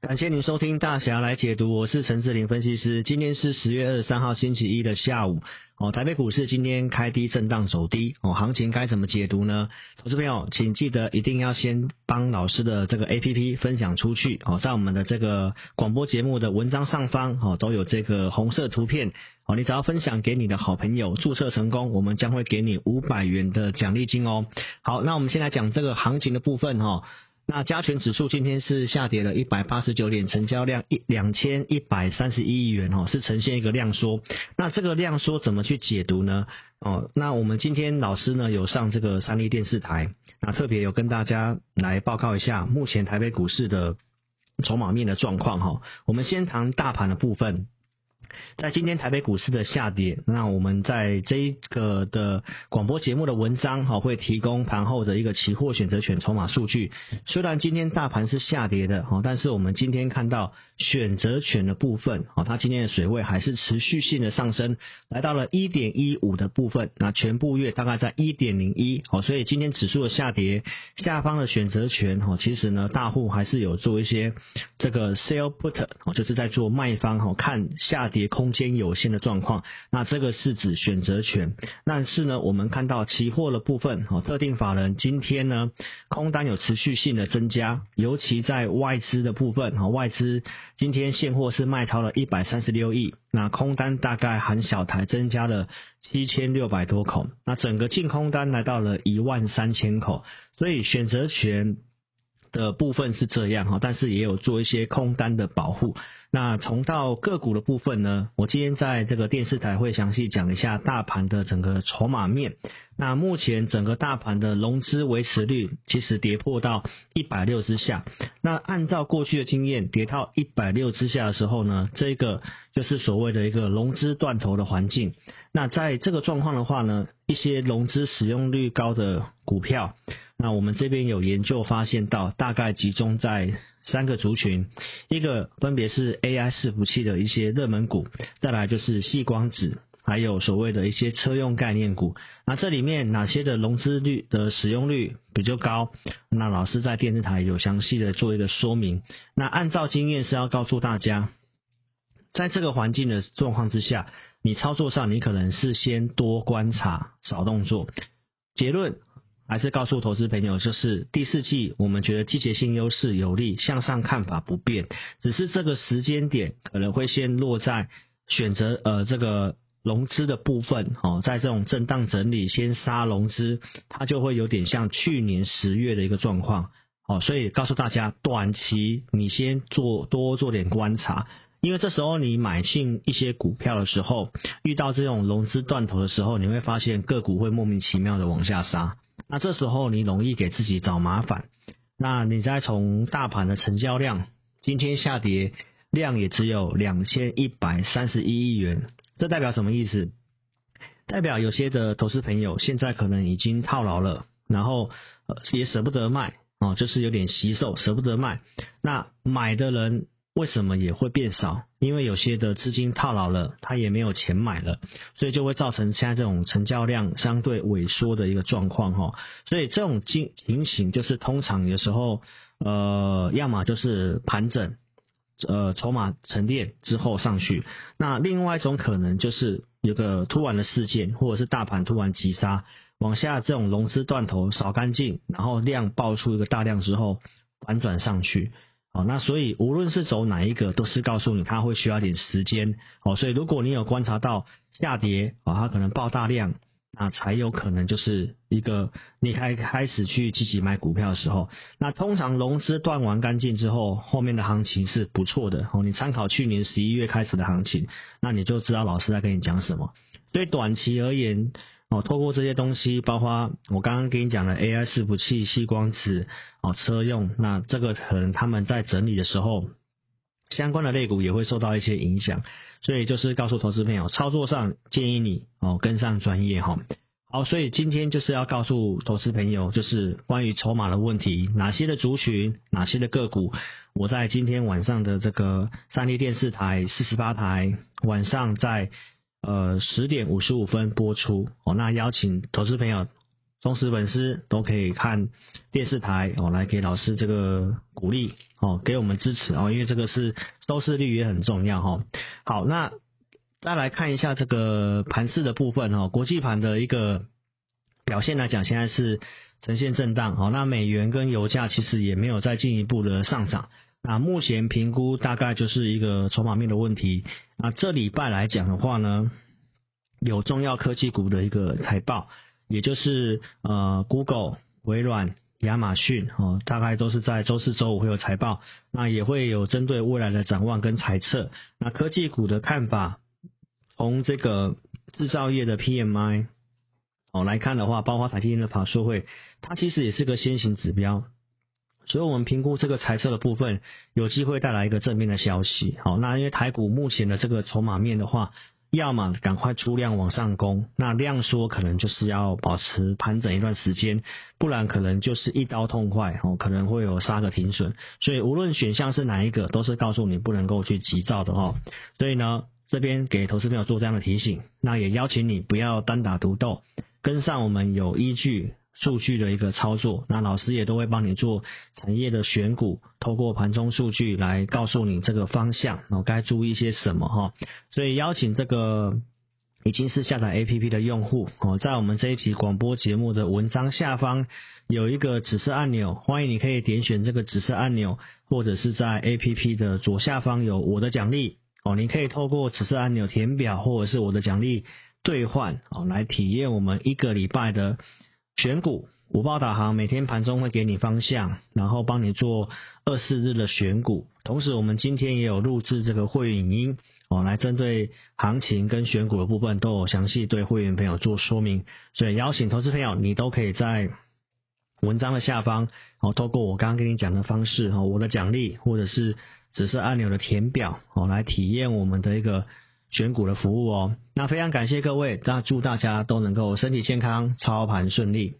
感谢您收听大侠来解读，我是陈志霖分析师。今天是十月二十三号星期一的下午，哦，台北股市今天开低震荡走低，哦，行情该怎么解读呢？投资朋友，请记得一定要先帮老师的这个 APP 分享出去，哦，在我们的这个广播节目的文章上方，哦，都有这个红色图片，哦，你只要分享给你的好朋友，注册成功，我们将会给你五百元的奖励金哦。好，那我们先来讲这个行情的部分，哈。那加权指数今天是下跌了一百八十九点，成交量一两千一百三十一亿元哦，是呈现一个量缩。那这个量缩怎么去解读呢？哦，那我们今天老师呢有上这个三立电视台，那特别有跟大家来报告一下目前台北股市的筹码面的状况哈。我们先谈大盘的部分。在今天台北股市的下跌，那我们在这一个的广播节目的文章哈，会提供盘后的一个期货选择权筹码数据。虽然今天大盘是下跌的哈，但是我们今天看到选择权的部分哈，它今天的水位还是持续性的上升，来到了一点一五的部分。那全部月大概在一点零一哦，所以今天指数的下跌，下方的选择权哈，其实呢大户还是有做一些这个 sell put 哦，就是在做卖方哈，看下跌。空间有限的状况，那这个是指选择权。但是呢，我们看到期货的部分，哦，特定法人今天呢空单有持续性的增加，尤其在外资的部分，哈，外资今天现货是卖超了一百三十六亿，那空单大概含小台增加了七千六百多口，那整个净空单来到了一万三千口，所以选择权。的部分是这样哈，但是也有做一些空单的保护。那从到个股的部分呢，我今天在这个电视台会详细讲一下大盘的整个筹码面。那目前整个大盘的融资维持率其实跌破到一百六之下。那按照过去的经验，跌到一百六之下的时候呢，这个就是所谓的一个融资断头的环境。那在这个状况的话呢，一些融资使用率高的股票。那我们这边有研究发现到，大概集中在三个族群，一个分别是 AI 伺服器的一些热门股，再来就是细光子，还有所谓的一些车用概念股。那这里面哪些的融资率的使用率比较高？那老师在电视台有详细的做一个说明。那按照经验是要告诉大家，在这个环境的状况之下，你操作上你可能是先多观察，少动作。结论。还是告诉投资朋友，就是第四季我们觉得季节性优势有利，向上看法不变，只是这个时间点可能会先落在选择呃这个融资的部分哦，在这种震荡整理先杀融资，它就会有点像去年十月的一个状况哦，所以告诉大家，短期你先做多做点观察，因为这时候你买进一些股票的时候，遇到这种融资断头的时候，你会发现个股会莫名其妙的往下杀。那这时候你容易给自己找麻烦。那你再从大盘的成交量，今天下跌量也只有两千一百三十一亿元，这代表什么意思？代表有些的投资朋友现在可能已经套牢了，然后也舍不得卖哦，就是有点惜售，舍不得卖。那买的人。为什么也会变少？因为有些的资金套牢了，他也没有钱买了，所以就会造成现在这种成交量相对萎缩的一个状况哈。所以这种情情形就是通常有时候，呃，要么就是盘整，呃，筹码沉淀之后上去。那另外一种可能就是有个突然的事件，或者是大盘突然急杀往下，这种融资断头扫干净，然后量爆出一个大量之后反转上去。好，那所以无论是走哪一个，都是告诉你它会需要点时间。哦，所以如果你有观察到下跌，啊，它可能爆大量，那才有可能就是一个你开开始去积极买股票的时候。那通常融资断完干净之后，后面的行情是不错的。哦，你参考去年十一月开始的行情，那你就知道老师在跟你讲什么。对短期而言。哦，透过这些东西，包括我刚刚跟你讲的 AI 伺服器、矽光子、哦车用，那这个可能他们在整理的时候，相关的类股也会受到一些影响，所以就是告诉投资朋友，操作上建议你哦跟上专业哈。好，所以今天就是要告诉投资朋友，就是关于筹码的问题，哪些的族群，哪些的个股，我在今天晚上的这个三立电视台四十八台晚上在。呃，十点五十五分播出哦。那邀请投资朋友忠实粉丝都可以看电视台哦，来给老师这个鼓励哦，给我们支持哦，因为这个是收视率也很重要哈。好，那再来看一下这个盘势的部分哦，国际盘的一个表现来讲，现在是呈现震荡哦。那美元跟油价其实也没有再进一步的上涨。那目前评估大概就是一个筹码面的问题。那这礼拜来讲的话呢，有重要科技股的一个财报。也就是呃，Google、微软、亚马逊哦，大概都是在周四、周五会有财报，那也会有针对未来的展望跟猜测。那科技股的看法，从这个制造业的 PMI 哦来看的话，包括台积电的法说会，它其实也是个先行指标，所以我们评估这个财测的部分，有机会带来一个正面的消息。好，那因为台股目前的这个筹码面的话。要么赶快出量往上攻，那量缩可能就是要保持盘整一段时间，不然可能就是一刀痛快哦，可能会有杀个停损。所以无论选项是哪一个，都是告诉你不能够去急躁的哦。所以呢，这边给投资朋友做这样的提醒，那也邀请你不要单打独斗，跟上我们有依据。数据的一个操作，那老师也都会帮你做产业的选股，透过盘中数据来告诉你这个方向，然后该注意些什么哈。所以邀请这个已经是下载 APP 的用户哦，在我们这一集广播节目的文章下方有一个指示按钮，欢迎你可以点选这个指示按钮，或者是在 APP 的左下方有我的奖励哦，你可以透过指示按钮填表，或者是我的奖励兑换哦，来体验我们一个礼拜的。选股五报导航，每天盘中会给你方向，然后帮你做二四日的选股。同时，我们今天也有录制这个会员影音哦，来针对行情跟选股的部分都有详细对会员朋友做说明。所以邀请投资朋友，你都可以在文章的下方哦，透过我刚刚跟你讲的方式哦，我的奖励或者是指示按钮的填表哦，来体验我们的一个。选股的服务哦，那非常感谢各位，那祝大家都能够身体健康，操盘顺利。